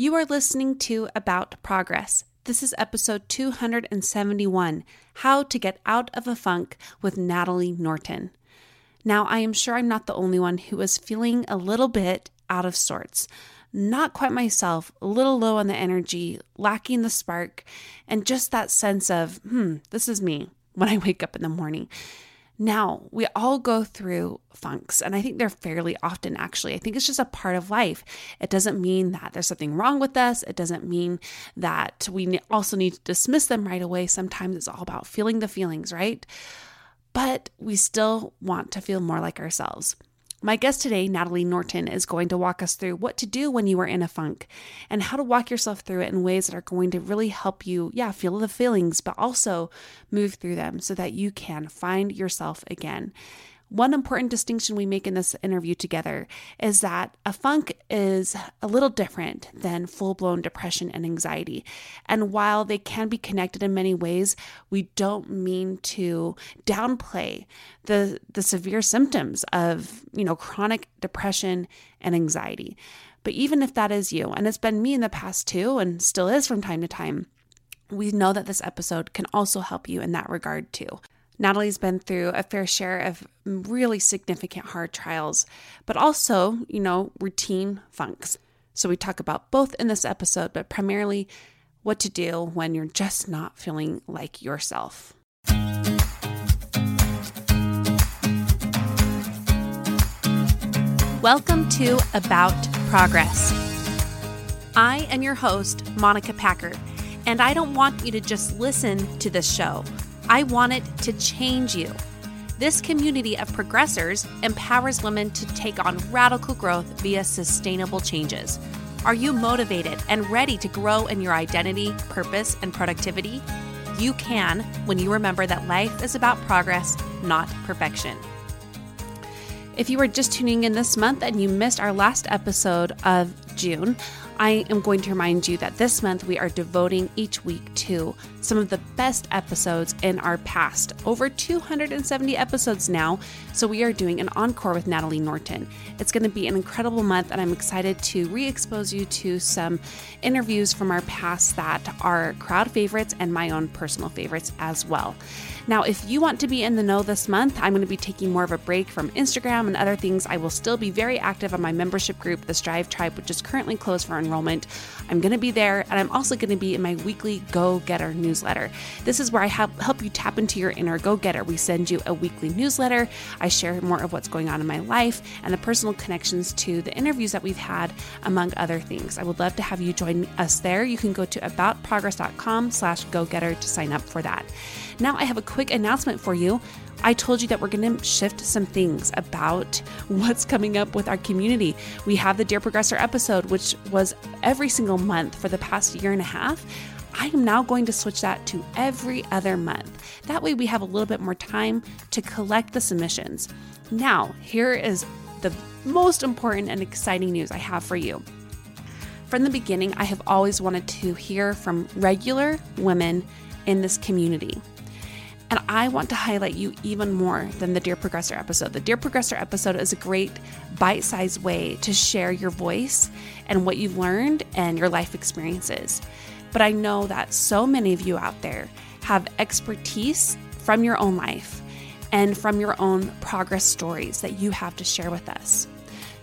You are listening to About Progress. This is episode 271 How to Get Out of a Funk with Natalie Norton. Now, I am sure I'm not the only one who is feeling a little bit out of sorts. Not quite myself, a little low on the energy, lacking the spark, and just that sense of, hmm, this is me when I wake up in the morning. Now, we all go through funks, and I think they're fairly often actually. I think it's just a part of life. It doesn't mean that there's something wrong with us. It doesn't mean that we also need to dismiss them right away. Sometimes it's all about feeling the feelings, right? But we still want to feel more like ourselves. My guest today, Natalie Norton, is going to walk us through what to do when you are in a funk and how to walk yourself through it in ways that are going to really help you, yeah, feel the feelings, but also move through them so that you can find yourself again. One important distinction we make in this interview together is that a funk is a little different than full blown depression and anxiety. And while they can be connected in many ways, we don't mean to downplay the, the severe symptoms of, you know, chronic depression and anxiety. But even if that is you, and it's been me in the past too, and still is from time to time, we know that this episode can also help you in that regard too. Natalie's been through a fair share of really significant hard trials, but also, you know, routine funks. So we talk about both in this episode, but primarily what to do when you're just not feeling like yourself. Welcome to About Progress. I am your host, Monica Packer, and I don't want you to just listen to this show. I want it to change you. This community of progressors empowers women to take on radical growth via sustainable changes. Are you motivated and ready to grow in your identity, purpose, and productivity? You can when you remember that life is about progress, not perfection. If you are just tuning in this month and you missed our last episode of June, I am going to remind you that this month we are devoting each week to some of the best episodes in our past. Over 270 episodes now, so we are doing an encore with Natalie Norton. It's going to be an incredible month, and I'm excited to re expose you to some interviews from our past that are crowd favorites and my own personal favorites as well. Now, if you want to be in the know this month, I'm going to be taking more of a break from Instagram and other things. I will still be very active on my membership group, the Strive Tribe, which is currently closed for enrollment. I'm going to be there, and I'm also going to be in my weekly Go Getter newsletter. This is where I help, you tap into your inner go getter. We send you a weekly newsletter. I share more of what's going on in my life and the personal connections to the interviews that we've had, among other things. I would love to have you join us there. You can go to aboutprogress.com slash go getter to sign up for that. Now, I have a quick announcement for you. I told you that we're going to shift some things about what's coming up with our community. We have the Dear Progressor episode, which was every single month for the past year and a half. I am now going to switch that to every other month. That way, we have a little bit more time to collect the submissions. Now, here is the most important and exciting news I have for you. From the beginning, I have always wanted to hear from regular women in this community. And I want to highlight you even more than the Dear Progressor episode. The Dear Progressor episode is a great bite sized way to share your voice and what you've learned and your life experiences. But I know that so many of you out there have expertise from your own life and from your own progress stories that you have to share with us.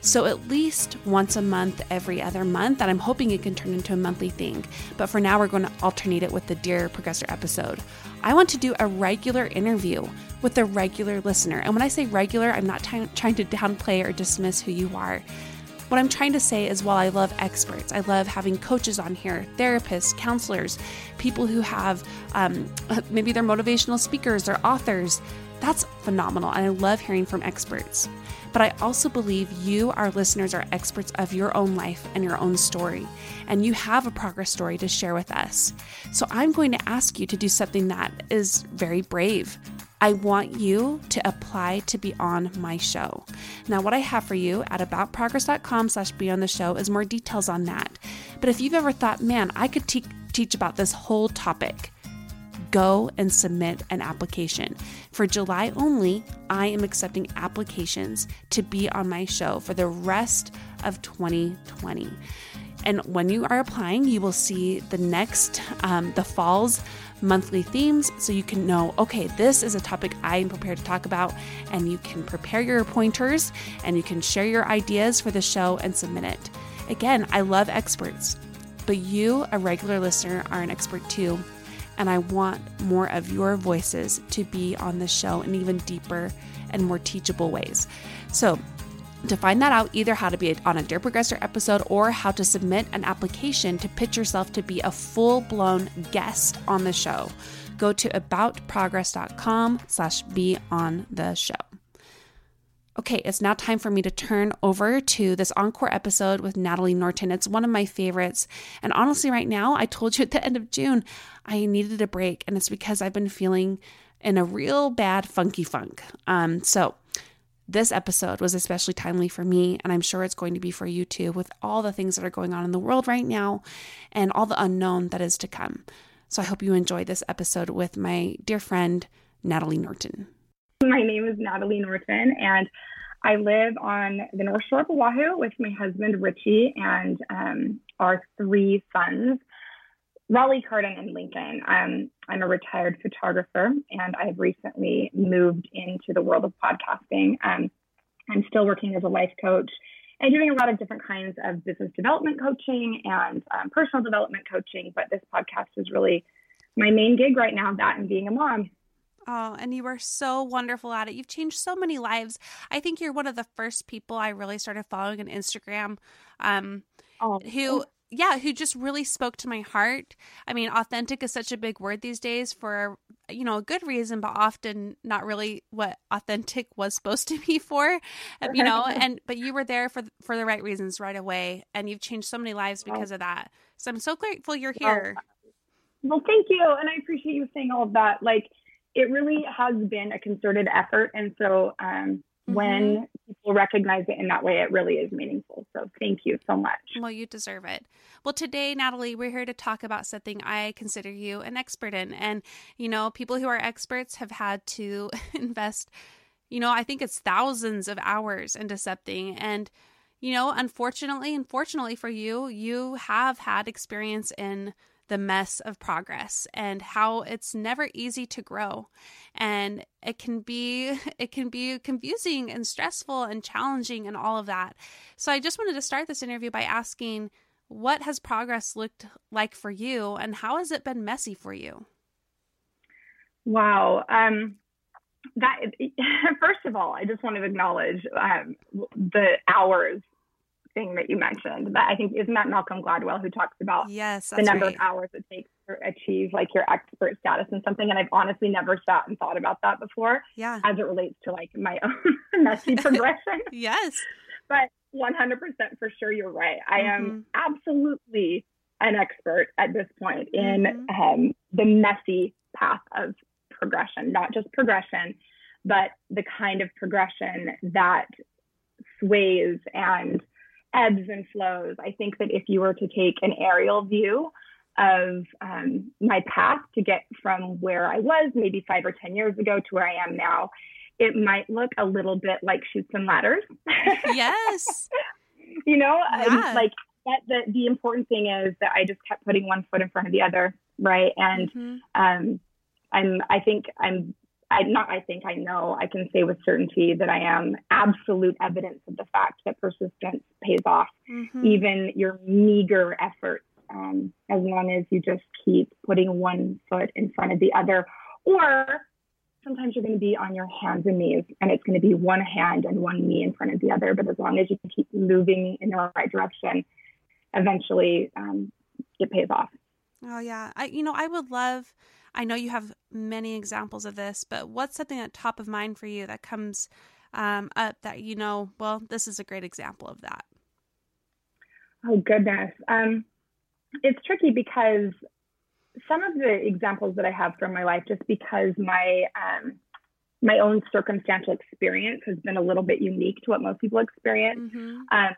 So at least once a month, every other month, and I'm hoping it can turn into a monthly thing. But for now, we're going to alternate it with the Dear Progressor episode. I want to do a regular interview with a regular listener. And when I say regular, I'm not t- trying to downplay or dismiss who you are. What I'm trying to say is while I love experts, I love having coaches on here, therapists, counselors, people who have um, maybe they're motivational speakers or authors. That's phenomenal. And I love hearing from experts. But I also believe you, our listeners, are experts of your own life and your own story. And you have a progress story to share with us. So I'm going to ask you to do something that is very brave. I want you to apply to be on my show. Now, what I have for you at aboutprogress.com slash be on the show is more details on that. But if you've ever thought, man, I could te- teach about this whole topic, go and submit an application. For July only, I am accepting applications to be on my show for the rest of 2020. And when you are applying, you will see the next, um, the fall's monthly themes so you can know, okay, this is a topic I am prepared to talk about. And you can prepare your pointers and you can share your ideas for the show and submit it. Again, I love experts, but you, a regular listener, are an expert too and I want more of your voices to be on the show in even deeper and more teachable ways. So, to find that out, either how to be on a Dear Progressor episode or how to submit an application to pitch yourself to be a full blown guest on the show, go to aboutprogress.com slash be on the show. Okay, it's now time for me to turn over to this encore episode with Natalie Norton. It's one of my favorites. And honestly, right now, I told you at the end of June, I needed a break. And it's because I've been feeling in a real bad funky funk. Um, so, this episode was especially timely for me, and I'm sure it's going to be for you too, with all the things that are going on in the world right now and all the unknown that is to come. So, I hope you enjoy this episode with my dear friend, Natalie Norton. My name is Natalie Norton, and I live on the North Shore of Oahu with my husband, Richie, and um, our three sons, Raleigh, Carden, and Lincoln. Um, I'm a retired photographer, and I've recently moved into the world of podcasting. Um, I'm still working as a life coach and doing a lot of different kinds of business development coaching and um, personal development coaching, but this podcast is really my main gig right now, that and being a mom. Oh, and you are so wonderful at it. You've changed so many lives. I think you're one of the first people I really started following on Instagram. Um, oh, who, yeah, who just really spoke to my heart. I mean, authentic is such a big word these days for you know a good reason, but often not really what authentic was supposed to be for. You know, and but you were there for for the right reasons right away, and you've changed so many lives because of that. So I'm so grateful you're here. Well, thank you, and I appreciate you saying all of that. Like it really has been a concerted effort. And so um, mm-hmm. when people recognize it in that way, it really is meaningful. So thank you so much. Well, you deserve it. Well, today, Natalie, we're here to talk about something I consider you an expert in. And, you know, people who are experts have had to invest, you know, I think it's thousands of hours into something. And, you know, unfortunately, unfortunately for you, you have had experience in the mess of progress and how it's never easy to grow. And it can be it can be confusing and stressful and challenging and all of that. So i just wanted to start this interview by asking what has progress looked like for you and how has it been messy for you? Wow. Um that first of all i just want to acknowledge um, the hours thing that you mentioned. But I think isn't that Malcolm Gladwell who talks about yes, the number right. of hours it takes to achieve like your expert status in something. And I've honestly never sat and thought about that before. Yeah. As it relates to like my own messy progression. yes. But 100% for sure, you're right. I mm-hmm. am absolutely an expert at this point in mm-hmm. um, the messy path of progression, not just progression, but the kind of progression that sways and ebbs and flows. I think that if you were to take an aerial view of um, my path to get from where I was maybe five or 10 years ago to where I am now, it might look a little bit like Chutes and Ladders. Yes. you know, yeah. um, like that, the, the important thing is that I just kept putting one foot in front of the other. Right. And mm-hmm. um, I'm, I think I'm I not I think I know I can say with certainty that I am absolute evidence of the fact that persistence pays off, mm-hmm. even your meager efforts, um, as long as you just keep putting one foot in front of the other. Or sometimes you're going to be on your hands and knees, and it's going to be one hand and one knee in front of the other. But as long as you keep moving in the right direction, eventually um, it pays off. Oh yeah, I you know I would love I know you have many examples of this, but what's something at top of mind for you that comes um, up that you know, well, this is a great example of that? Oh, goodness. Um, it's tricky because some of the examples that I have from my life, just because my um, my own circumstantial experience has been a little bit unique to what most people experience. Mm-hmm. Um,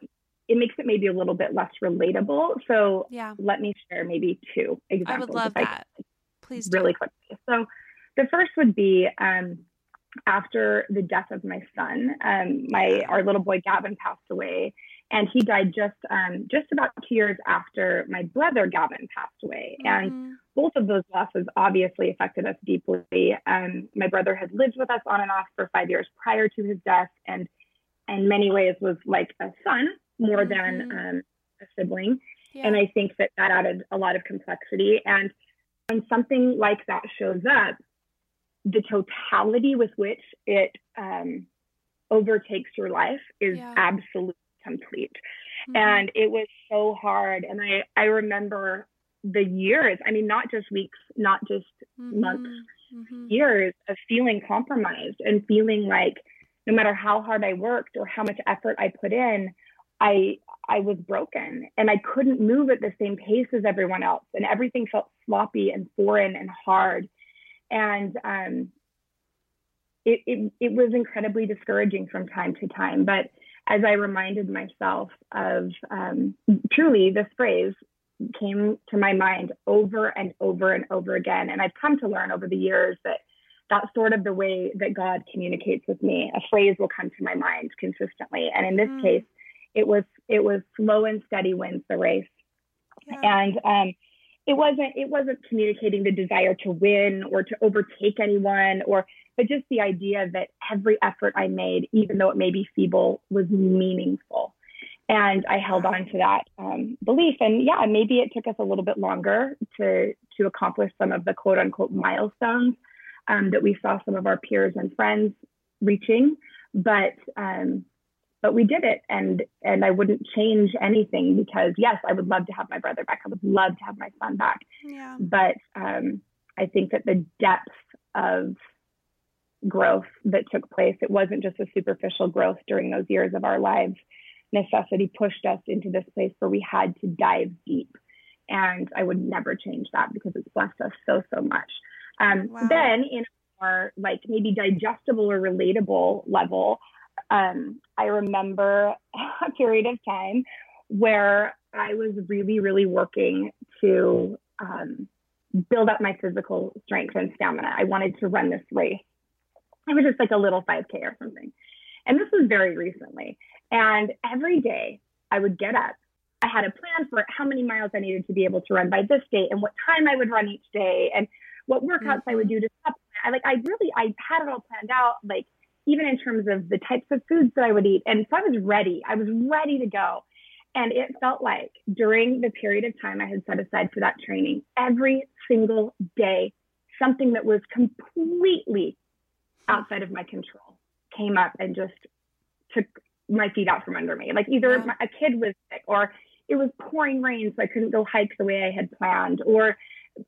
it makes it maybe a little bit less relatable. So yeah. let me share maybe two examples. I would love that. Please really quickly. So the first would be um, after the death of my son. Um, my our little boy Gavin passed away, and he died just um, just about two years after my brother Gavin passed away. Mm-hmm. And both of those losses obviously affected us deeply. Um, my brother had lived with us on and off for five years prior to his death, and in many ways was like a son more mm-hmm. than um, a sibling. Yeah. And I think that that added a lot of complexity. And when something like that shows up, the totality with which it um, overtakes your life is yeah. absolutely complete. Mm-hmm. And it was so hard. And I, I remember the years, I mean, not just weeks, not just mm-hmm. months, mm-hmm. years of feeling compromised and feeling like no matter how hard I worked or how much effort I put in, I I was broken and I couldn't move at the same pace as everyone else and everything felt sloppy and foreign and hard and um, it, it it was incredibly discouraging from time to time but as I reminded myself of um, truly this phrase came to my mind over and over and over again and I've come to learn over the years that that's sort of the way that God communicates with me. A phrase will come to my mind consistently. And in this mm. case, it was it was slow and steady wins the race, yeah. and um, it wasn't it wasn't communicating the desire to win or to overtake anyone or but just the idea that every effort I made, even though it may be feeble, was meaningful. And I held on to that um, belief. And yeah, maybe it took us a little bit longer to to accomplish some of the quote unquote milestones um, that we saw some of our peers and friends reaching. But um, but we did it and and I wouldn't change anything because yes, I would love to have my brother back. I would love to have my son back. Yeah. But um, I think that the depth of growth that took place, it wasn't just a superficial growth during those years of our lives. Necessity pushed us into this place where we had to dive deep. And I would never change that because it's blessed us so, so much. Um, wow. Then, in a more like maybe digestible or relatable level, um, I remember a period of time where I was really, really working to um, build up my physical strength and stamina. I wanted to run this race. It was just like a little 5K or something. And this was very recently. And every day I would get up. I had a plan for how many miles I needed to be able to run by this date and what time I would run each day and what workouts mm-hmm. I would mm-hmm. do to supplement. I like I really I had it all planned out. Like even in terms of the types of foods that I would eat. And so I was ready. I was ready to go. And it felt like during the period of time I had set aside for that training, every single day, something that was completely outside of my control came up and just took my feet out from under me. Like either yeah. a kid was sick or it was pouring rain, so I couldn't go hike the way I had planned, or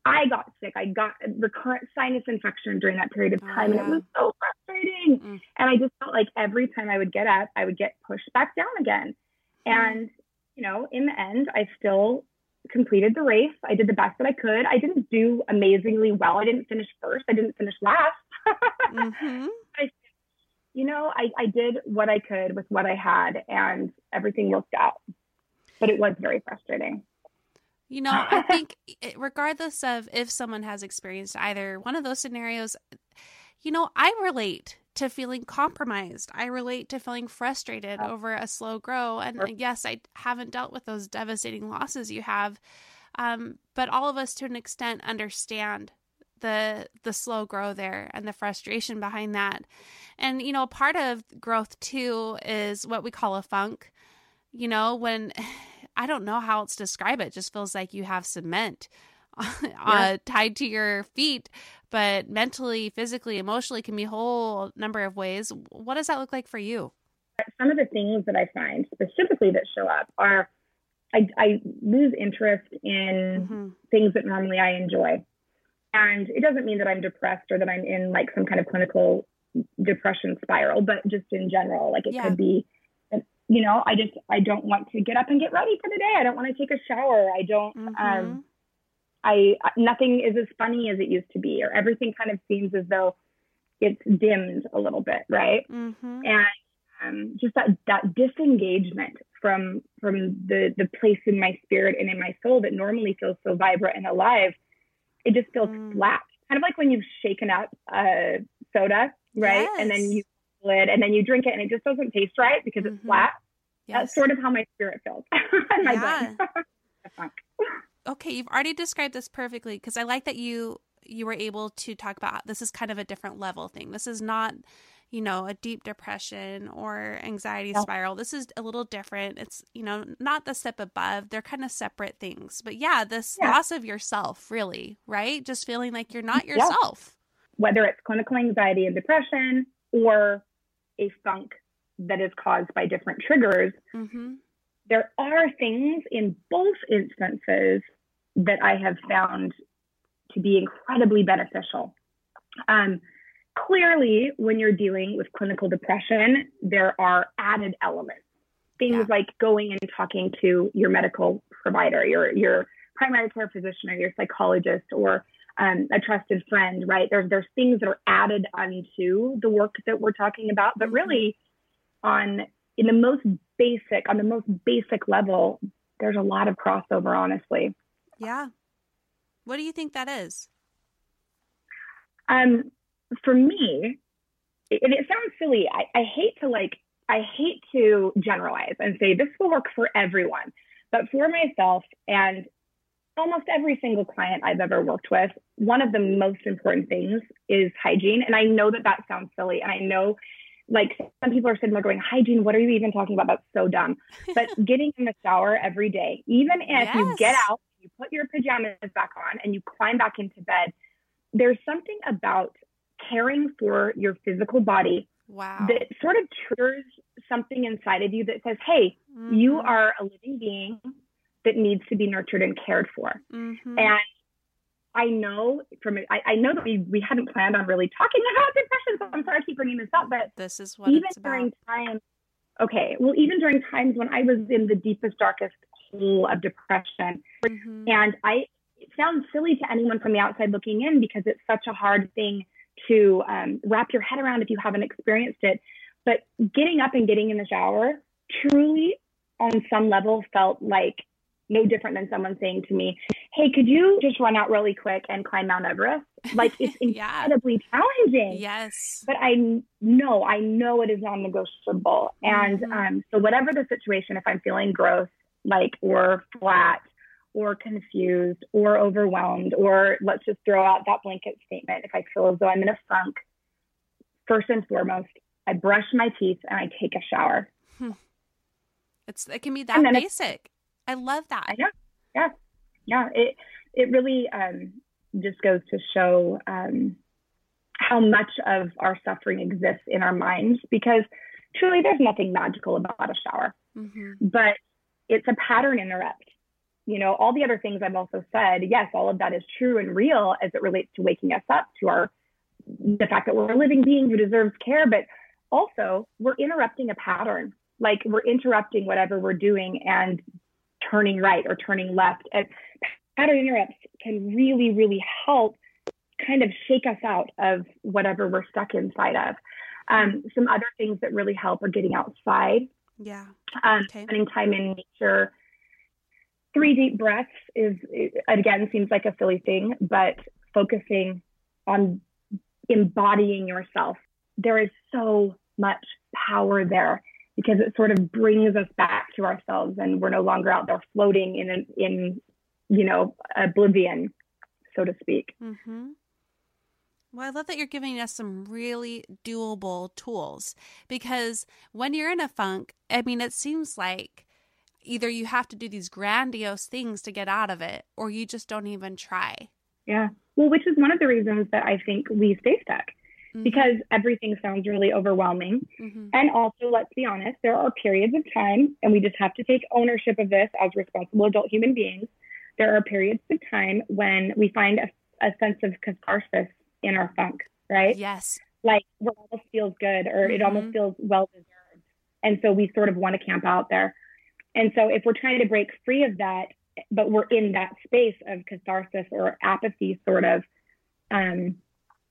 I got sick. I got recurrent sinus infection during that period of time, oh, yeah. and it was so frustrating. Mm. And I just felt like every time I would get up, I would get pushed back down again. Mm. And you know, in the end, I still completed the race. I did the best that I could. I didn't do amazingly well. I didn't finish first. I didn't finish last. mm-hmm. I, you know, I, I did what I could with what I had, and everything worked out. But it was very frustrating. You know, I think regardless of if someone has experienced either one of those scenarios, you know, I relate to feeling compromised. I relate to feeling frustrated over a slow grow. And yes, I haven't dealt with those devastating losses you have. Um, but all of us to an extent understand the the slow grow there and the frustration behind that. And you know, part of growth too is what we call a funk. You know, when I don't know how else to describe it, it just feels like you have cement yeah. uh, tied to your feet, but mentally, physically, emotionally can be a whole number of ways. What does that look like for you? Some of the things that I find specifically that show up are I, I lose interest in mm-hmm. things that normally I enjoy. And it doesn't mean that I'm depressed or that I'm in like some kind of clinical depression spiral, but just in general, like it yeah. could be, you know, I just, I don't want to get up and get ready for the day. I don't want to take a shower. I don't, mm-hmm. um, I, nothing is as funny as it used to be, or everything kind of seems as though it's dimmed a little bit. Right. Mm-hmm. And, um, just that, that disengagement from, from the, the place in my spirit and in my soul that normally feels so vibrant and alive it just feels mm. flat. Kind of like when you've shaken up a soda, right? Yes. And then you it and then you drink it and it just doesn't taste right because it's mm-hmm. flat. Yes. That's sort of how my spirit feels. my yeah. okay, you've already described this perfectly because I like that you you were able to talk about this is kind of a different level thing. This is not you know, a deep depression or anxiety yeah. spiral. This is a little different. It's, you know, not the step above. They're kind of separate things. But yeah, this yeah. loss of yourself, really, right? Just feeling like you're not yourself. Whether it's clinical anxiety and depression or a funk that is caused by different triggers, mm-hmm. there are things in both instances that I have found to be incredibly beneficial. Um, clearly, when you're dealing with clinical depression, there are added elements. Things yeah. like going and talking to your medical provider, your your primary care physician, or your psychologist, or um, a trusted friend. Right? There's there's things that are added onto the work that we're talking about, but mm-hmm. really, on in the most basic, on the most basic level, there's a lot of crossover. Honestly. Yeah. What do you think that is? Um, for me, and it sounds silly, I, I hate to like, I hate to generalize and say this will work for everyone. But for myself and almost every single client I've ever worked with, one of the most important things is hygiene. And I know that that sounds silly. And I know like some people are sitting there going, hygiene, what are you even talking about? That's so dumb. But getting in the shower every day, even if yes. you get out, you put your pajamas back on and you climb back into bed, there's something about caring for your physical body wow. that sort of triggers something inside of you that says, hey, mm-hmm. you are a living being that needs to be nurtured and cared for. Mm-hmm. And I know from I, I, know that we we hadn't planned on really talking about depression, so I'm sorry I keep bringing this up, but this is what even during times. Okay, well, even during times when I was in the deepest, darkest hole of depression, mm-hmm. and I it sounds silly to anyone from the outside looking in because it's such a hard thing to um, wrap your head around if you haven't experienced it. But getting up and getting in the shower truly, on some level, felt like no different than someone saying to me, Hey, could you just run out really quick and climb Mount Everest? Like it's yeah. incredibly challenging. Yes. But I know, I know it is non negotiable. And mm-hmm. um, so, whatever the situation, if I'm feeling gross, like, or flat, or confused or overwhelmed, or let's just throw out that blanket statement. If I feel as though I'm in a funk, first and foremost, I brush my teeth and I take a shower. Hmm. It's it can be that basic. I love that. Yeah, yeah, yeah. It it really um, just goes to show um, how much of our suffering exists in our minds because truly there's nothing magical about a shower, mm-hmm. but it's a pattern interrupt you know, all the other things I've also said, yes, all of that is true and real as it relates to waking us up to our the fact that we're a living being who deserves care, but also we're interrupting a pattern. Like we're interrupting whatever we're doing and turning right or turning left. And pattern interrupts can really, really help kind of shake us out of whatever we're stuck inside of. Um, some other things that really help are getting outside. Yeah. Um, okay. Spending time in nature, three deep breaths is again seems like a silly thing, but focusing on embodying yourself, there is so much power there because it sort of brings us back to ourselves and we're no longer out there floating in in you know oblivion so to speak mm-hmm. Well, I love that you're giving us some really doable tools because when you're in a funk, I mean, it seems like either you have to do these grandiose things to get out of it or you just don't even try. Yeah. Well, which is one of the reasons that I think we stay stuck mm-hmm. because everything sounds really overwhelming. Mm-hmm. And also, let's be honest, there are periods of time, and we just have to take ownership of this as responsible adult human beings. There are periods of time when we find a, a sense of catharsis in our funk, right? Yes. Like it almost feels good or mm-hmm. it almost mm-hmm. feels well deserved. And so we sort of want to camp out there. And so if we're trying to break free of that, but we're in that space of catharsis or apathy, sort of, um,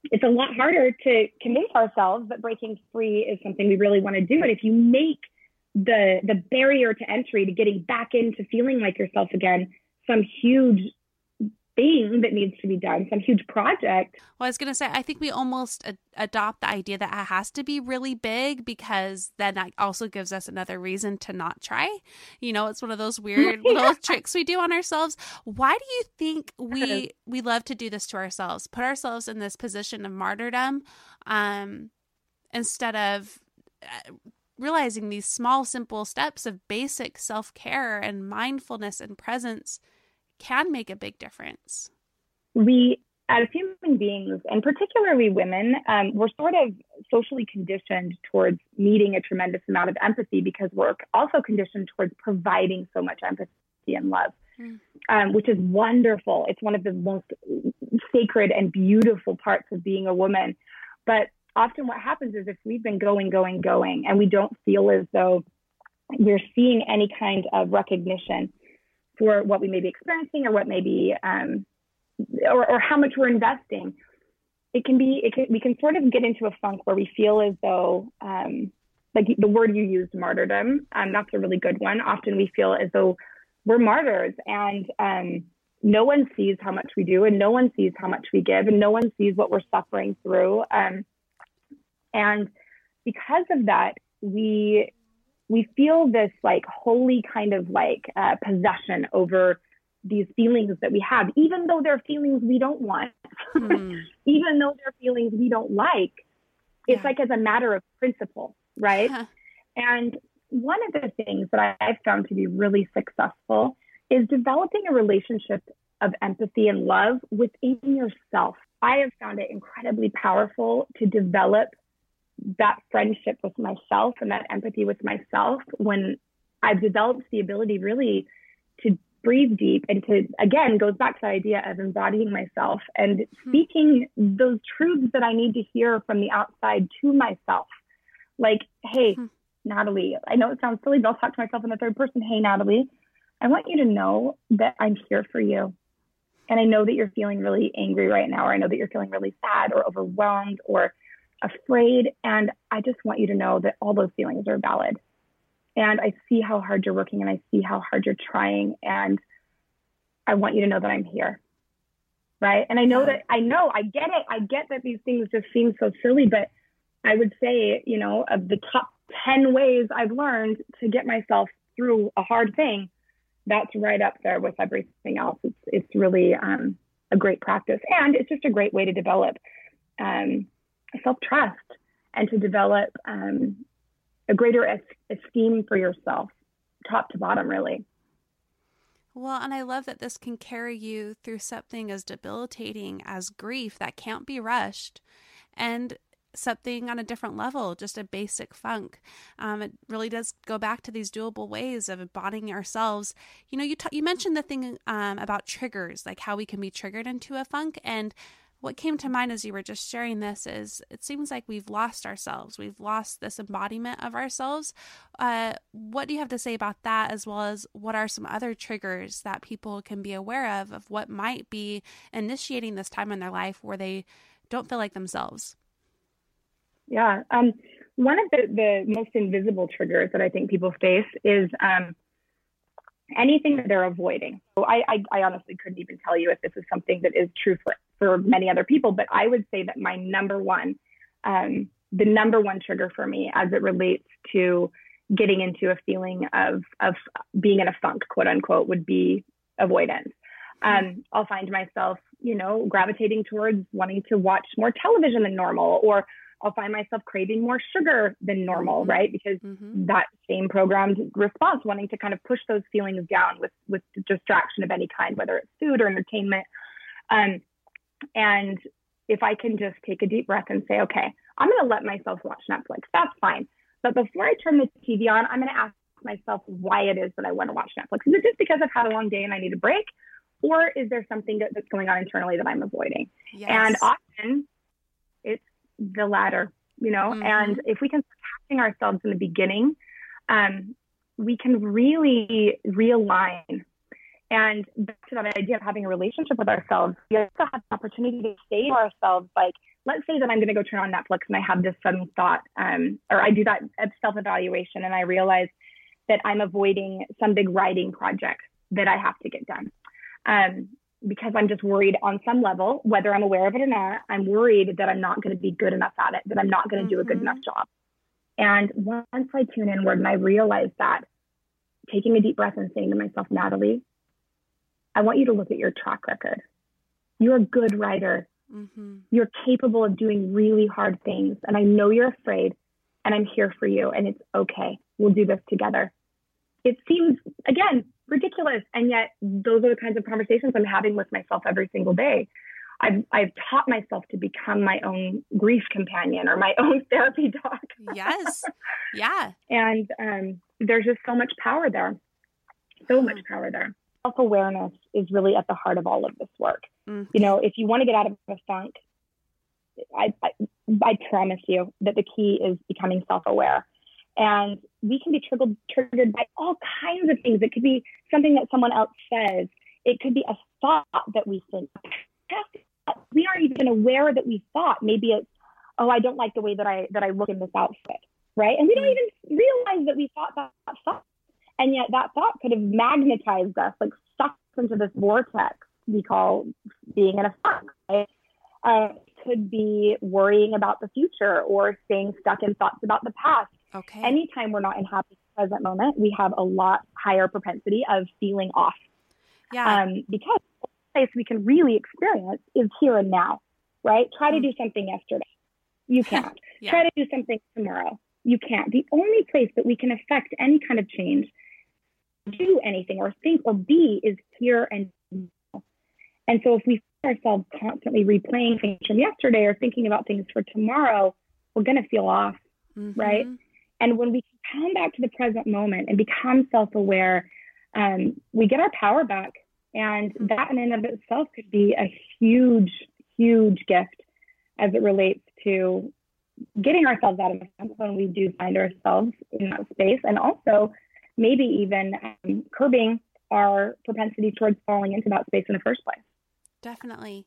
it's a lot harder to convince ourselves that breaking free is something we really want to do. And if you make the the barrier to entry to getting back into feeling like yourself again some huge thing that needs to be done, some huge project. Well, I was going to say, I think we almost ad- adopt the idea that it has to be really big because then that also gives us another reason to not try. You know, it's one of those weird yeah. little tricks we do on ourselves. Why do you think we we love to do this to ourselves? Put ourselves in this position of martyrdom um, instead of uh, realizing these small, simple steps of basic self care and mindfulness and presence can make a big difference. We, as human beings, and particularly women, um, we're sort of socially conditioned towards needing a tremendous amount of empathy because we're also conditioned towards providing so much empathy and love. Mm. Um, which is wonderful. It's one of the most sacred and beautiful parts of being a woman. But often what happens is if we've been going, going, going, and we don't feel as though we're seeing any kind of recognition for what we may be experiencing or what may be um, or, or how much we're investing it can be it can, we can sort of get into a funk where we feel as though um, like the word you used martyrdom um, that's a really good one. Often we feel as though we're martyrs and um, no one sees how much we do and no one sees how much we give and no one sees what we're suffering through. Um, and because of that we we feel this like holy kind of like uh, possession over these feelings that we have, even though they're feelings we don't want, mm. even though they're feelings we don't like. It's yeah. like as a matter of principle, right? and one of the things that I've found to be really successful is developing a relationship of empathy and love within yourself. I have found it incredibly powerful to develop that friendship with myself and that empathy with myself when I've developed the ability really to breathe deep and to again goes back to the idea of embodying myself and mm-hmm. speaking those truths that I need to hear from the outside to myself. Like, hey, mm-hmm. Natalie, I know it sounds silly, but I'll talk to myself in the third person. Hey, Natalie, I want you to know that I'm here for you. And I know that you're feeling really angry right now, or I know that you're feeling really sad or overwhelmed or afraid. And I just want you to know that all those feelings are valid. And I see how hard you're working and I see how hard you're trying. And I want you to know that I'm here. Right. And I know that I know, I get it. I get that these things just seem so silly, but I would say, you know, of the top 10 ways I've learned to get myself through a hard thing, that's right up there with everything else. It's, it's really um, a great practice. And it's just a great way to develop um, self trust and to develop um, a greater esteem for yourself, top to bottom, really. Well, and I love that this can carry you through something as debilitating as grief that can't be rushed and something on a different level, just a basic funk. Um, it really does go back to these doable ways of embodying ourselves. You know, you, t- you mentioned the thing um, about triggers, like how we can be triggered into a funk. And what came to mind as you were just sharing this is it seems like we've lost ourselves. We've lost this embodiment of ourselves. Uh, what do you have to say about that, as well as what are some other triggers that people can be aware of, of what might be initiating this time in their life where they don't feel like themselves? Yeah. Um, one of the, the most invisible triggers that I think people face is um, anything that they're avoiding. So I, I, I honestly couldn't even tell you if this is something that is true for for many other people, but I would say that my number one, um, the number one trigger for me as it relates to getting into a feeling of of being in a funk, quote unquote, would be avoidance. Um, I'll find myself, you know, gravitating towards wanting to watch more television than normal, or I'll find myself craving more sugar than normal, mm-hmm. right? Because mm-hmm. that same programmed response, wanting to kind of push those feelings down with with distraction of any kind, whether it's food or entertainment. Um, and if I can just take a deep breath and say, okay, I'm going to let myself watch Netflix. That's fine. But before I turn the TV on, I'm going to ask myself why it is that I want to watch Netflix. Is it just because I've had a long day and I need a break? Or is there something that, that's going on internally that I'm avoiding? Yes. And often it's the latter, you know, mm-hmm. and if we can start ourselves in the beginning, um, we can really realign. And back to that idea of having a relationship with ourselves, we also have the opportunity to say to ourselves, like, let's say that I'm going to go turn on Netflix and I have this sudden thought, um, or I do that self evaluation and I realize that I'm avoiding some big writing project that I have to get done. Um, because I'm just worried on some level, whether I'm aware of it or not, I'm worried that I'm not going to be good enough at it, that I'm not going to mm-hmm. do a good mm-hmm. enough job. And once I tune inward and I realize that, taking a deep breath and saying to myself, Natalie, I want you to look at your track record. You're a good writer. Mm-hmm. You're capable of doing really hard things. And I know you're afraid, and I'm here for you. And it's okay. We'll do this together. It seems, again, ridiculous. And yet, those are the kinds of conversations I'm having with myself every single day. I've, I've taught myself to become my own grief companion or my own therapy dog. yes. Yeah. and um, there's just so much power there. So much power there. Self awareness is really at the heart of all of this work. Mm-hmm. You know, if you want to get out of a funk, I, I, I promise you that the key is becoming self aware. And we can be triggered, triggered by all kinds of things. It could be something that someone else says. It could be a thought that we think. We aren't even aware that we thought. Maybe it's, oh, I don't like the way that I that I look in this outfit, right? And we don't even realize that we thought that thought. And yet that thought could have magnetized us, like stuck into this vortex we call being in a funk, right? Uh, could be worrying about the future or staying stuck in thoughts about the past Okay. Anytime we're not in happy present moment, we have a lot higher propensity of feeling off. Yeah. Um, because the place we can really experience is here and now, right? Try mm-hmm. to do something yesterday. You can't. yeah. Try to do something tomorrow. You can't. The only place that we can affect any kind of change, do anything or think or be is here and now. And so if we find ourselves constantly replaying things from yesterday or thinking about things for tomorrow, we're going to feel off, mm-hmm. right? And when we come back to the present moment and become self aware, um, we get our power back. And mm-hmm. that in and of itself could be a huge, huge gift as it relates to getting ourselves out of when we do find ourselves in that space. And also, maybe even um, curbing our propensity towards falling into that space in the first place. Definitely.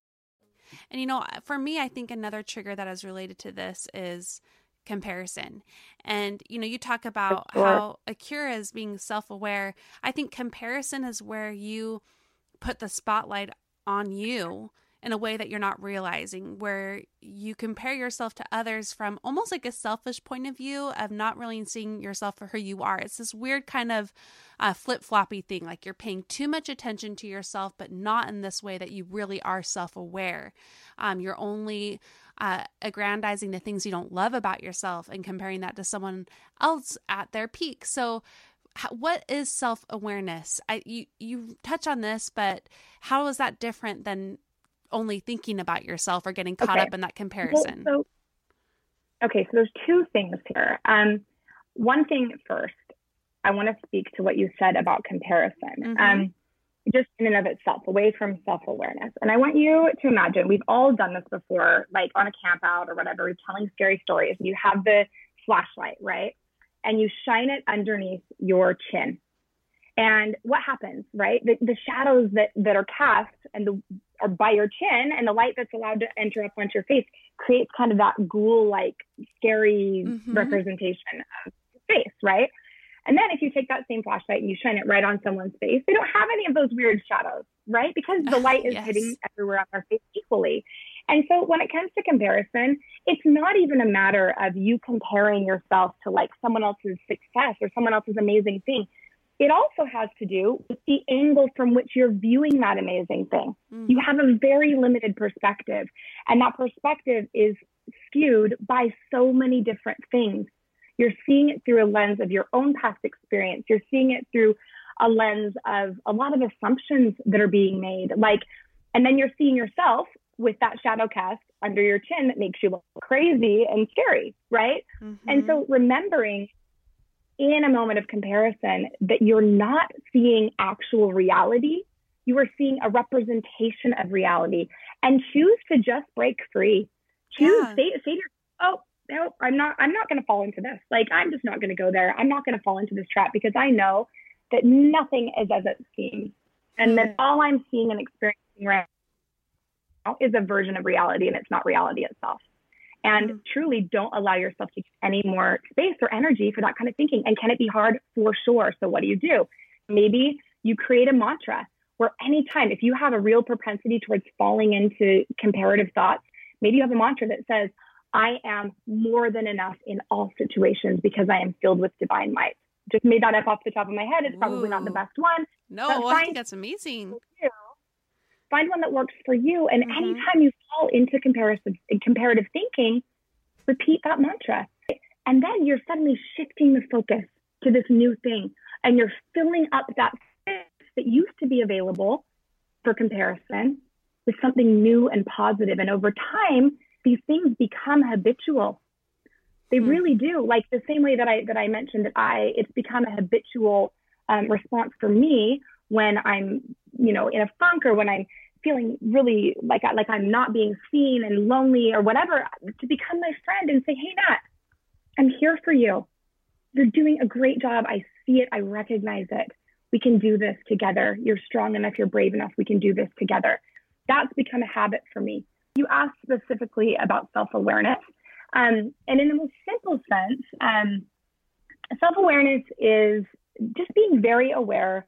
And you know, uh, for me, I think another trigger that is related to this is comparison. And you know, you talk about sure. how Akira is being self-aware. I think comparison is where you put the spotlight on you in a way that you're not realizing, where you compare yourself to others from almost like a selfish point of view of not really seeing yourself for who you are. It's this weird kind of uh, flip floppy thing, like you're paying too much attention to yourself, but not in this way that you really are self aware. Um, you're only uh, aggrandizing the things you don't love about yourself and comparing that to someone else at their peak. So, what is self awareness? You you touch on this, but how is that different than only thinking about yourself or getting caught okay. up in that comparison? Well, so, okay, so there's two things here. Um, one thing first, I want to speak to what you said about comparison. Mm-hmm. Um, just in and of itself, away from self awareness. And I want you to imagine we've all done this before, like on a camp out or whatever, we're telling scary stories. You have the flashlight, right? And you shine it underneath your chin. And what happens, right? The, the shadows that, that are cast and the, are by your chin and the light that's allowed to enter up onto your face creates kind of that ghoul like scary mm-hmm. representation of face, right? And then if you take that same flashlight and you shine it right on someone's face, they don't have any of those weird shadows, right? Because the light is yes. hitting everywhere on their face equally. And so when it comes to comparison, it's not even a matter of you comparing yourself to like someone else's success or someone else's amazing thing. It also has to do with the angle from which you're viewing that amazing thing. Mm. You have a very limited perspective, and that perspective is skewed by so many different things. You're seeing it through a lens of your own past experience. You're seeing it through a lens of a lot of assumptions that are being made. Like, and then you're seeing yourself with that shadow cast under your chin that makes you look crazy and scary, right? Mm-hmm. And so remembering in a moment of comparison that you're not seeing actual reality, you are seeing a representation of reality and choose to just break free. Choose, yeah. say, say to yourself, oh, no, I'm not, I'm not going to fall into this. Like, I'm just not going to go there. I'm not going to fall into this trap because I know that nothing is as it seems. And that all I'm seeing and experiencing right now is a version of reality and it's not reality itself. And mm-hmm. truly don't allow yourself to get any more space or energy for that kind of thinking. And can it be hard? For sure. So what do you do? Maybe you create a mantra where anytime, if you have a real propensity towards falling into comparative thoughts, maybe you have a mantra that says, I am more than enough in all situations because I am filled with divine might. Just made that up off the top of my head. It's probably Ooh. not the best one. No, I think that's amazing. Find one that works for you. And mm-hmm. anytime you fall into comparative, comparative thinking, repeat that mantra. And then you're suddenly shifting the focus to this new thing and you're filling up that space that used to be available for comparison with something new and positive. And over time, these things become habitual. They mm. really do. Like the same way that I that I mentioned that I it's become a habitual um, response for me when I'm you know in a funk or when I'm feeling really like like I'm not being seen and lonely or whatever to become my friend and say, hey Nat, I'm here for you. You're doing a great job. I see it. I recognize it. We can do this together. You're strong enough. You're brave enough. We can do this together. That's become a habit for me. You asked specifically about self awareness. Um, and in the most simple sense, um, self awareness is just being very aware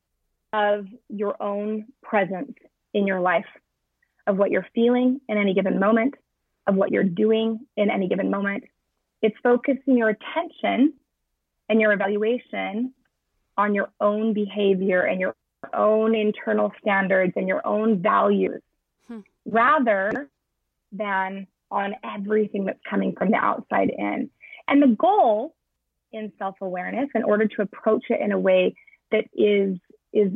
of your own presence in your life, of what you're feeling in any given moment, of what you're doing in any given moment. It's focusing your attention and your evaluation on your own behavior and your own internal standards and your own values hmm. rather than on everything that's coming from the outside in. And the goal in self awareness, in order to approach it in a way that is, is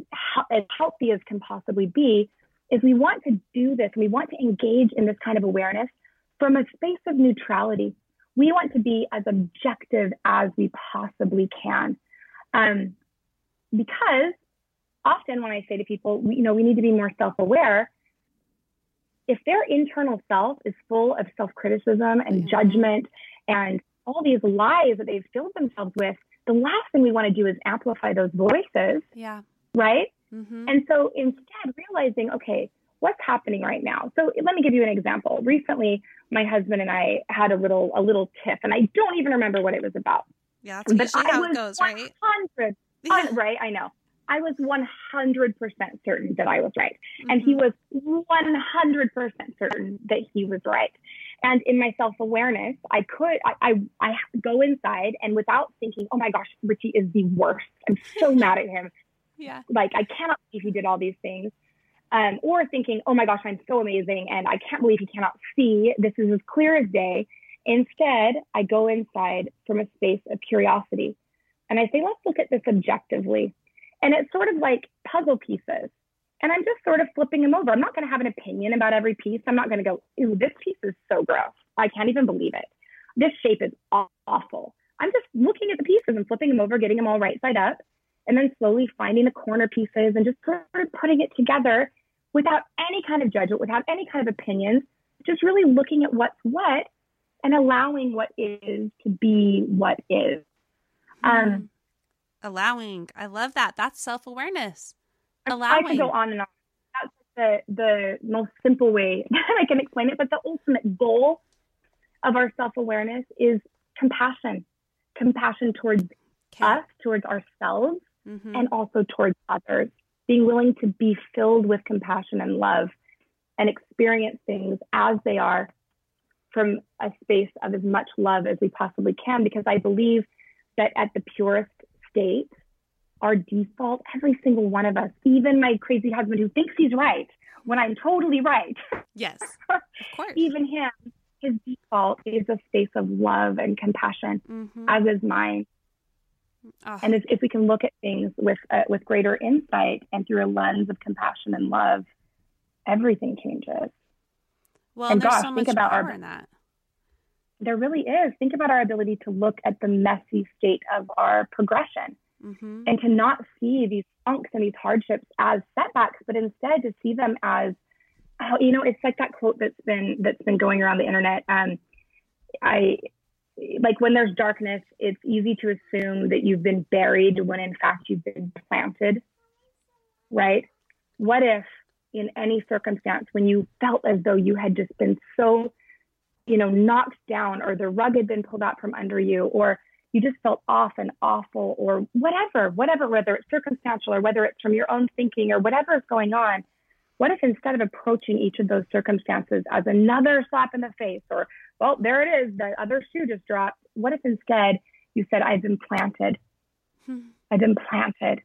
as healthy as can possibly be, is we want to do this. We want to engage in this kind of awareness from a space of neutrality. We want to be as objective as we possibly can. Um, because often when I say to people, you know, we need to be more self aware, if their internal self is full of self criticism and mm-hmm. judgment and all these lies that they've filled themselves with, the last thing we want to do is amplify those voices. Yeah. Right? Mm-hmm. And so instead, realizing, okay, what's happening right now? So let me give you an example. Recently, my husband and I had a little a little tiff, and I don't even remember what it was about. Yeah, that's usually but how it goes, right? Yeah. right, I know. I was 100% certain that I was right. Mm-hmm. And he mm-hmm. was 100% certain that he was right. And in my self awareness, I could, I, I, I go inside and without thinking, oh my gosh, Richie is the worst. I'm so mad at him. Yeah. Like, I cannot believe he did all these things. Um, or thinking, oh my gosh, I'm so amazing and I can't believe he cannot see. This is as clear as day. Instead, I go inside from a space of curiosity and I say, let's look at this objectively. And it's sort of like puzzle pieces. And I'm just sort of flipping them over. I'm not going to have an opinion about every piece. I'm not going to go, ooh, this piece is so gross. I can't even believe it. This shape is awful. I'm just looking at the pieces and flipping them over, getting them all right side up, and then slowly finding the corner pieces and just sort of putting it together without any kind of judgment, without any kind of opinions, just really looking at what's what and allowing what is to be what is. Um, mm. allowing. I love that. That's self awareness. Allowing. I could go on and on. That's the the most simple way that I can explain it. But the ultimate goal of our self awareness is compassion, compassion towards okay. us, towards ourselves, mm-hmm. and also towards others. Being willing to be filled with compassion and love and experience things as they are from a space of as much love as we possibly can, because I believe that at the purest state, our default, every single one of us, even my crazy husband who thinks he's right when I'm totally right. Yes, of course. even him, his default is a space of love and compassion, mm-hmm. as is mine. Oh. And if, if, we can look at things with uh, with greater insight and through a lens of compassion and love, everything changes. Well, and gosh, so think about our, in that. There really is. Think about our ability to look at the messy state of our progression mm-hmm. and to not see these funks and these hardships as setbacks, but instead to see them as, oh, you know, it's like that quote that's been that's been going around the internet. Um, I like when there's darkness, it's easy to assume that you've been buried when in fact you've been planted, right? What if in any circumstance when you felt as though you had just been so you know, knocked down or the rug had been pulled out from under you or you just felt off and awful or whatever, whatever, whether it's circumstantial or whether it's from your own thinking or whatever is going on. What if instead of approaching each of those circumstances as another slap in the face or, well, there it is, the other shoe just dropped. What if instead you said, I've been planted? Hmm. I've been planted.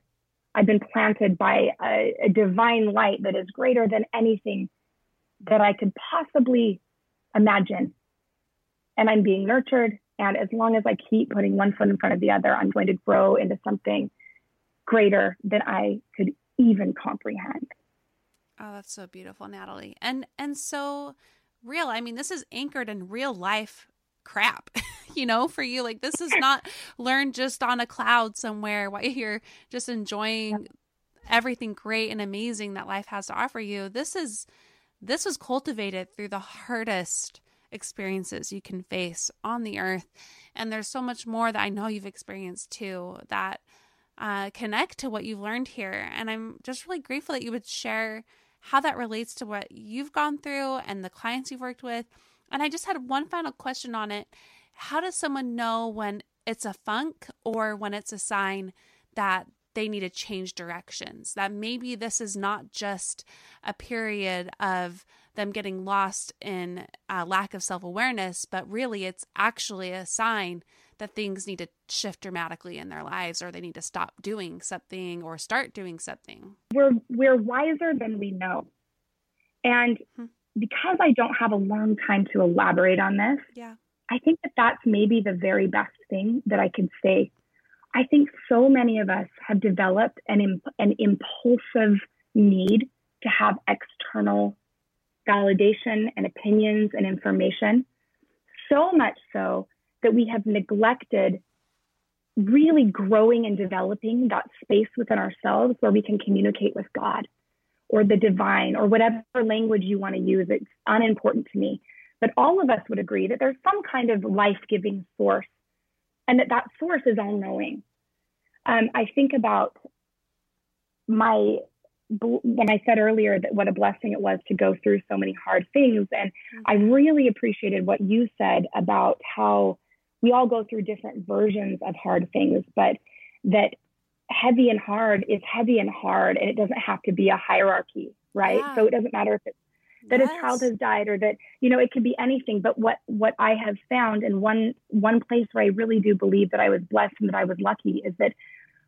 I've been planted by a, a divine light that is greater than anything that I could possibly imagine. And I'm being nurtured. And as long as I keep putting one foot in front of the other, I'm going to grow into something greater than I could even comprehend. Oh, that's so beautiful, Natalie. And and so real. I mean, this is anchored in real life crap, you know, for you. Like this is not learned just on a cloud somewhere while you're just enjoying everything great and amazing that life has to offer you. This is this was cultivated through the hardest experiences you can face on the earth. And there's so much more that I know you've experienced too that uh, connect to what you've learned here. And I'm just really grateful that you would share how that relates to what you've gone through and the clients you've worked with. And I just had one final question on it. How does someone know when it's a funk or when it's a sign that they need to change directions. That maybe this is not just a period of them getting lost in a lack of self awareness, but really it's actually a sign that things need to shift dramatically in their lives or they need to stop doing something or start doing something. We're, we're wiser than we know. And hmm. because I don't have a long time to elaborate on this, yeah. I think that that's maybe the very best thing that I can say I think so many of us have developed an, imp- an impulsive need to have external validation and opinions and information, so much so that we have neglected really growing and developing that space within ourselves where we can communicate with God or the divine or whatever language you want to use. It's unimportant to me. But all of us would agree that there's some kind of life giving source and that that source is all knowing. Um, I think about my when I said earlier that what a blessing it was to go through so many hard things, and mm-hmm. I really appreciated what you said about how we all go through different versions of hard things, but that heavy and hard is heavy and hard, and it doesn't have to be a hierarchy, right? Yeah. So it doesn't matter if it's that yes. a child has died or that you know it could be anything but what what i have found and one one place where i really do believe that i was blessed and that i was lucky is that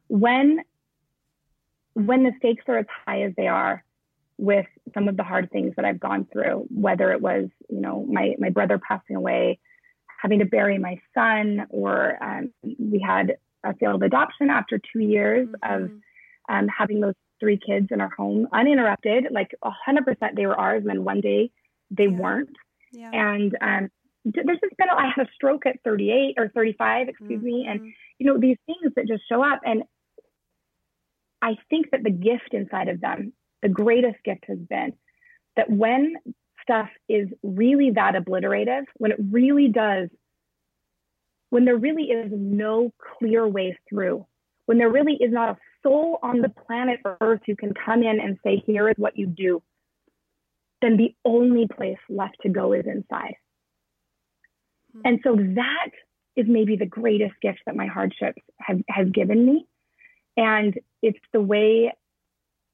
when when the stakes are as high as they are with some of the hard things that i've gone through whether it was you know my my brother passing away having to bury my son or um, we had a failed adoption after two years mm-hmm. of um, having those three kids in our home uninterrupted. Like 100% they were ours, and then one day they yeah. weren't. Yeah. And um, there's just been, I had a stroke at 38 or 35, excuse mm-hmm. me. And, mm-hmm. you know, these things that just show up. And I think that the gift inside of them, the greatest gift has been that when stuff is really that obliterative, when it really does, when there really is no clear way through, when there really is not a soul on the planet Earth who can come in and say, here is what you do, then the only place left to go is inside. Mm-hmm. And so that is maybe the greatest gift that my hardships have has given me. And it's the way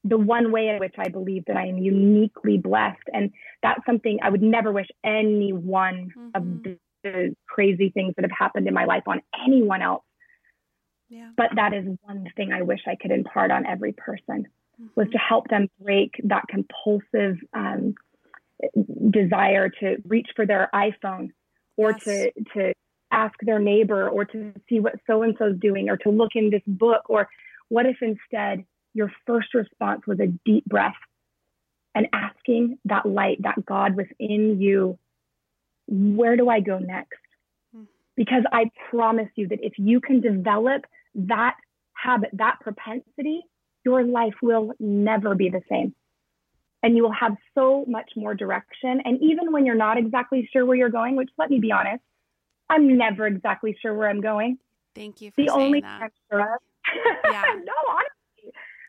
the one way in which I believe that I am uniquely blessed. And that's something I would never wish any one mm-hmm. of the, the, crazy things that have happened in my life on anyone else. Yeah. But that is one thing I wish I could impart on every person mm-hmm. was to help them break that compulsive um, desire to reach for their iPhone or yes. to to ask their neighbor or to see what so and so is doing or to look in this book or what if instead your first response was a deep breath and asking that light, that God within you, where do I go next? Hmm. Because I promise you that if you can develop that habit, that propensity, your life will never be the same. And you will have so much more direction. And even when you're not exactly sure where you're going, which let me be honest, I'm never exactly sure where I'm going. Thank you. the only that. thing I'm sure of. Yeah. no, honestly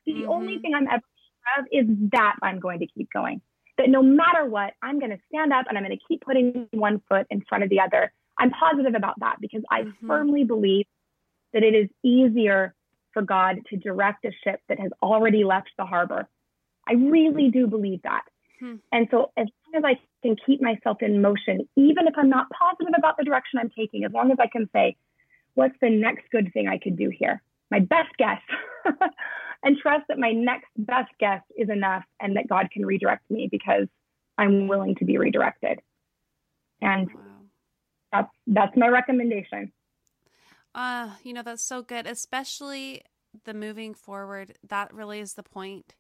the mm-hmm. only thing I'm ever sure of is that I'm going to keep going. That no matter what, I'm going to stand up and I'm going to keep putting one foot in front of the other. I'm positive about that because I mm-hmm. firmly believe that it is easier for God to direct a ship that has already left the harbor. I really do believe that. Hmm. And so, as long as I can keep myself in motion, even if I'm not positive about the direction I'm taking, as long as I can say, what's the next good thing I could do here? My best guess and trust that my next best guess is enough and that God can redirect me because I'm willing to be redirected. And wow. that's that's my recommendation. Uh, you know, that's so good, especially the moving forward. That really is the point.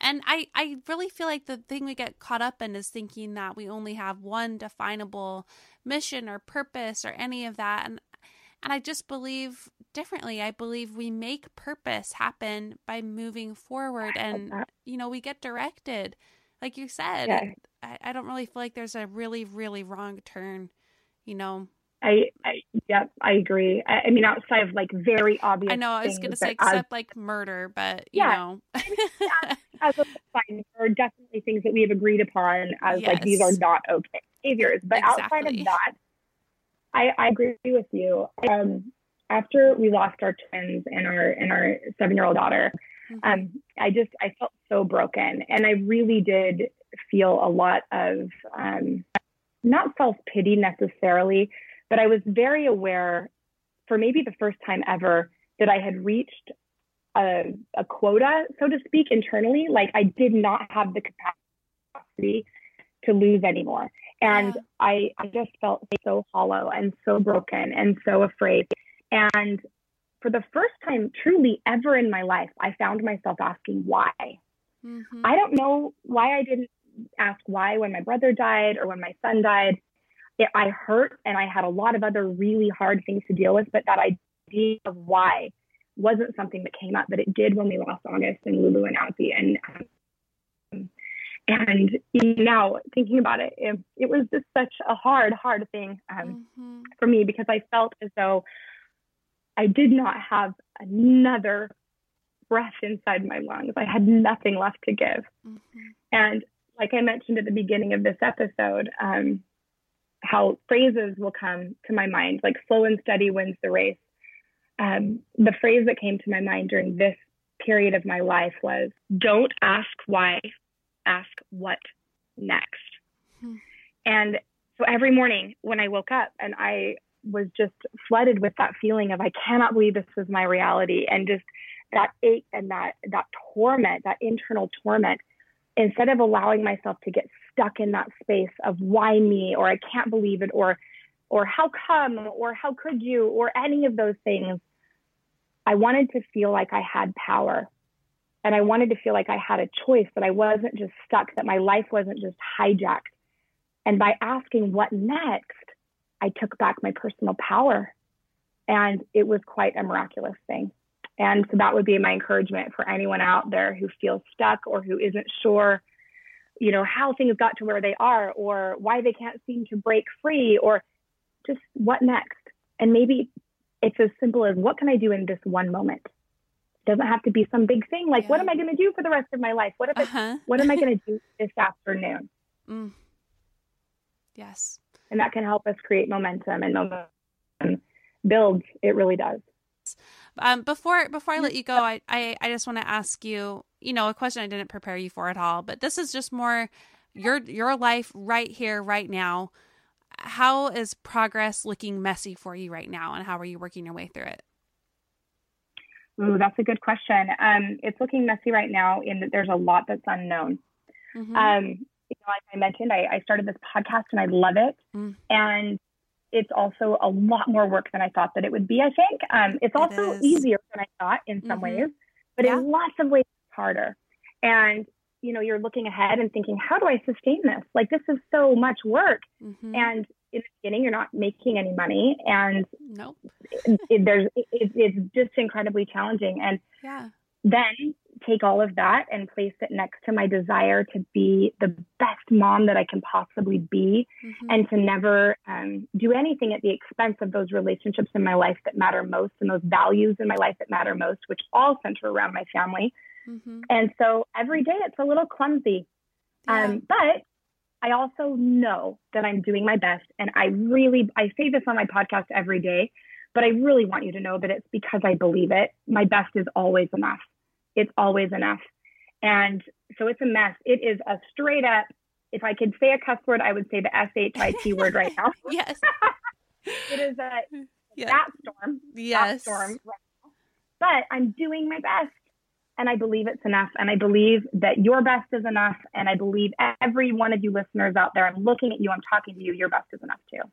And I, I really feel like the thing we get caught up in is thinking that we only have one definable mission or purpose or any of that. And and I just believe differently. I believe we make purpose happen by moving forward and, you know, we get directed. Like you said, yeah. I, I don't really feel like there's a really, really wrong turn, you know. I, I yeah, I agree. I, I, mean, outside of like very obvious. I know. I was going to say except as, like murder, but you yeah, know, as a fine, there are definitely things that we have agreed upon as yes. like these are not okay behaviors. But exactly. outside of that, I, I agree with you. Um, after we lost our twins and our and our seven year old daughter, mm-hmm. um, I just I felt so broken, and I really did feel a lot of um, not self pity necessarily, but I was very aware, for maybe the first time ever, that I had reached a, a quota, so to speak, internally. Like I did not have the capacity to lose anymore. And yeah. I, I just felt so hollow and so broken and so afraid. And for the first time, truly ever in my life, I found myself asking why. Mm-hmm. I don't know why I didn't ask why when my brother died or when my son died. It, I hurt and I had a lot of other really hard things to deal with, but that idea of why wasn't something that came up, but it did when we lost August and Lulu and Alfie. And and now thinking about it, it, it, was just such a hard, hard thing um, mm-hmm. for me because I felt as though I did not have another breath inside my lungs. I had nothing left to give. Mm-hmm. And like I mentioned at the beginning of this episode, um, how phrases will come to my mind, like slow and steady wins the race. Um, the phrase that came to my mind during this period of my life was don't ask why, ask what next. Hmm. And so every morning when I woke up and I was just flooded with that feeling of I cannot believe this is my reality and just that ache and that that torment, that internal torment, instead of allowing myself to get stuck in that space of why me or I can't believe it or or how come or how could you or any of those things, I wanted to feel like I had power. And I wanted to feel like I had a choice, that I wasn't just stuck, that my life wasn't just hijacked. And by asking what next, I took back my personal power. And it was quite a miraculous thing. And so that would be my encouragement for anyone out there who feels stuck or who isn't sure, you know, how things got to where they are or why they can't seem to break free or just what next. And maybe it's as simple as what can I do in this one moment? Doesn't have to be some big thing like yeah. what am I going to do for the rest of my life? What if uh-huh. what am I going to do this afternoon? Mm. Yes. And that can help us create momentum and momentum builds. It really does. Um, before before I let you go, I I, I just want to ask you, you know, a question I didn't prepare you for at all, but this is just more your your life right here, right now. How is progress looking messy for you right now, and how are you working your way through it? Ooh, that's a good question. Um, it's looking messy right now in that there's a lot that's unknown. Mm-hmm. Um, you know, like I mentioned, I, I, started this podcast and I love it. Mm. And it's also a lot more work than I thought that it would be, I think. Um, it's also it easier than I thought in some mm-hmm. ways, but yeah. in lots of ways harder. And, you know, you're looking ahead and thinking, how do I sustain this? Like, this is so much work. Mm-hmm. And in the beginning, you're not making any money. And nope. it, it, there's, it, it's just incredibly challenging. And yeah. then take all of that and place it next to my desire to be the best mom that I can possibly be mm-hmm. and to never um, do anything at the expense of those relationships in my life that matter most and those values in my life that matter most, which all center around my family. Mm-hmm. And so every day it's a little clumsy. Yeah. Um, but I also know that I'm doing my best. And I really, I say this on my podcast every day, but I really want you to know that it's because I believe it. My best is always enough it's always enough. And so it's a mess. It is a straight up, if I could say a cuss word, I would say the S H I T word right now. yes. it is a yeah. that storm. Yes. That storm right But I'm doing my best. And I believe it's enough. And I believe that your best is enough. And I believe every one of you listeners out there, I'm looking at you, I'm talking to you, your best is enough too.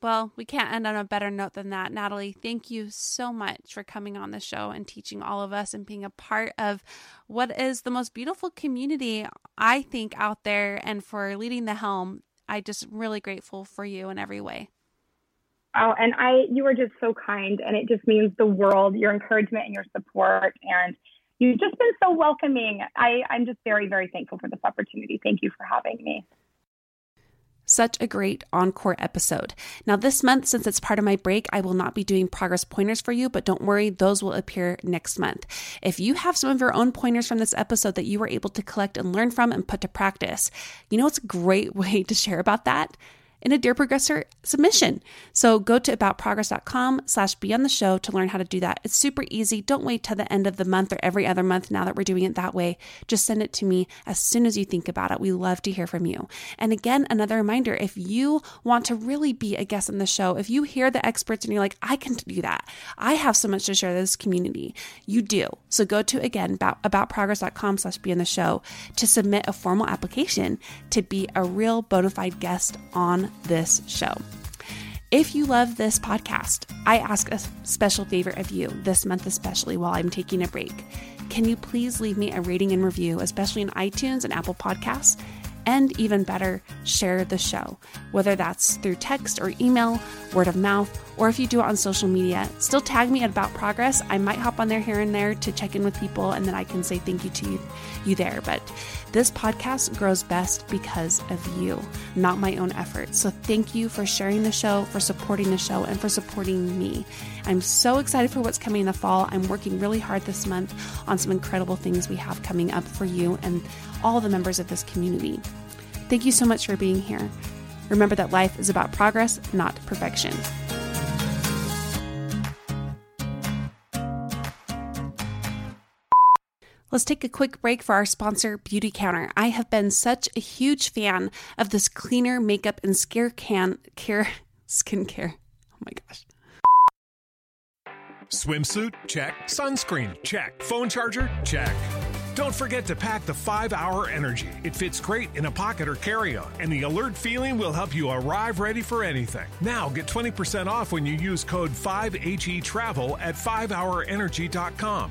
Well, we can't end on a better note than that. Natalie, thank you so much for coming on the show and teaching all of us and being a part of what is the most beautiful community, I think, out there and for leading the helm. I just really grateful for you in every way. Oh, and I, you are just so kind, and it just means the world. Your encouragement and your support, and you've just been so welcoming. I, I'm just very, very thankful for this opportunity. Thank you for having me. Such a great encore episode. Now, this month, since it's part of my break, I will not be doing progress pointers for you, but don't worry, those will appear next month. If you have some of your own pointers from this episode that you were able to collect and learn from and put to practice, you know what's a great way to share about that? In a Dear Progressor submission. So go to aboutprogress.com slash be on the show to learn how to do that. It's super easy. Don't wait till the end of the month or every other month now that we're doing it that way. Just send it to me as soon as you think about it. We love to hear from you. And again, another reminder, if you want to really be a guest on the show, if you hear the experts and you're like, I can do that. I have so much to share this community. You do. So go to again about, aboutprogress.com slash be on the show to submit a formal application to be a real bona fide guest on this show. If you love this podcast, I ask a special favor of you this month, especially while I'm taking a break. Can you please leave me a rating and review, especially in iTunes and Apple Podcasts? And even better, share the show, whether that's through text or email, word of mouth, or if you do it on social media. Still tag me at About Progress. I might hop on there here and there to check in with people, and then I can say thank you to you, you there. But this podcast grows best because of you, not my own efforts. So thank you for sharing the show, for supporting the show, and for supporting me. I'm so excited for what's coming in the fall. I'm working really hard this month on some incredible things we have coming up for you and all the members of this community. Thank you so much for being here. Remember that life is about progress, not perfection. Let's take a quick break for our sponsor, Beautycounter. I have been such a huge fan of this cleaner makeup and scare can care skincare. Oh my gosh. Swimsuit? Check. Sunscreen? Check. Phone charger? Check. Don't forget to pack the 5 Hour Energy. It fits great in a pocket or carry on, and the alert feeling will help you arrive ready for anything. Now get 20% off when you use code 5HE Travel at 5hourenergy.com.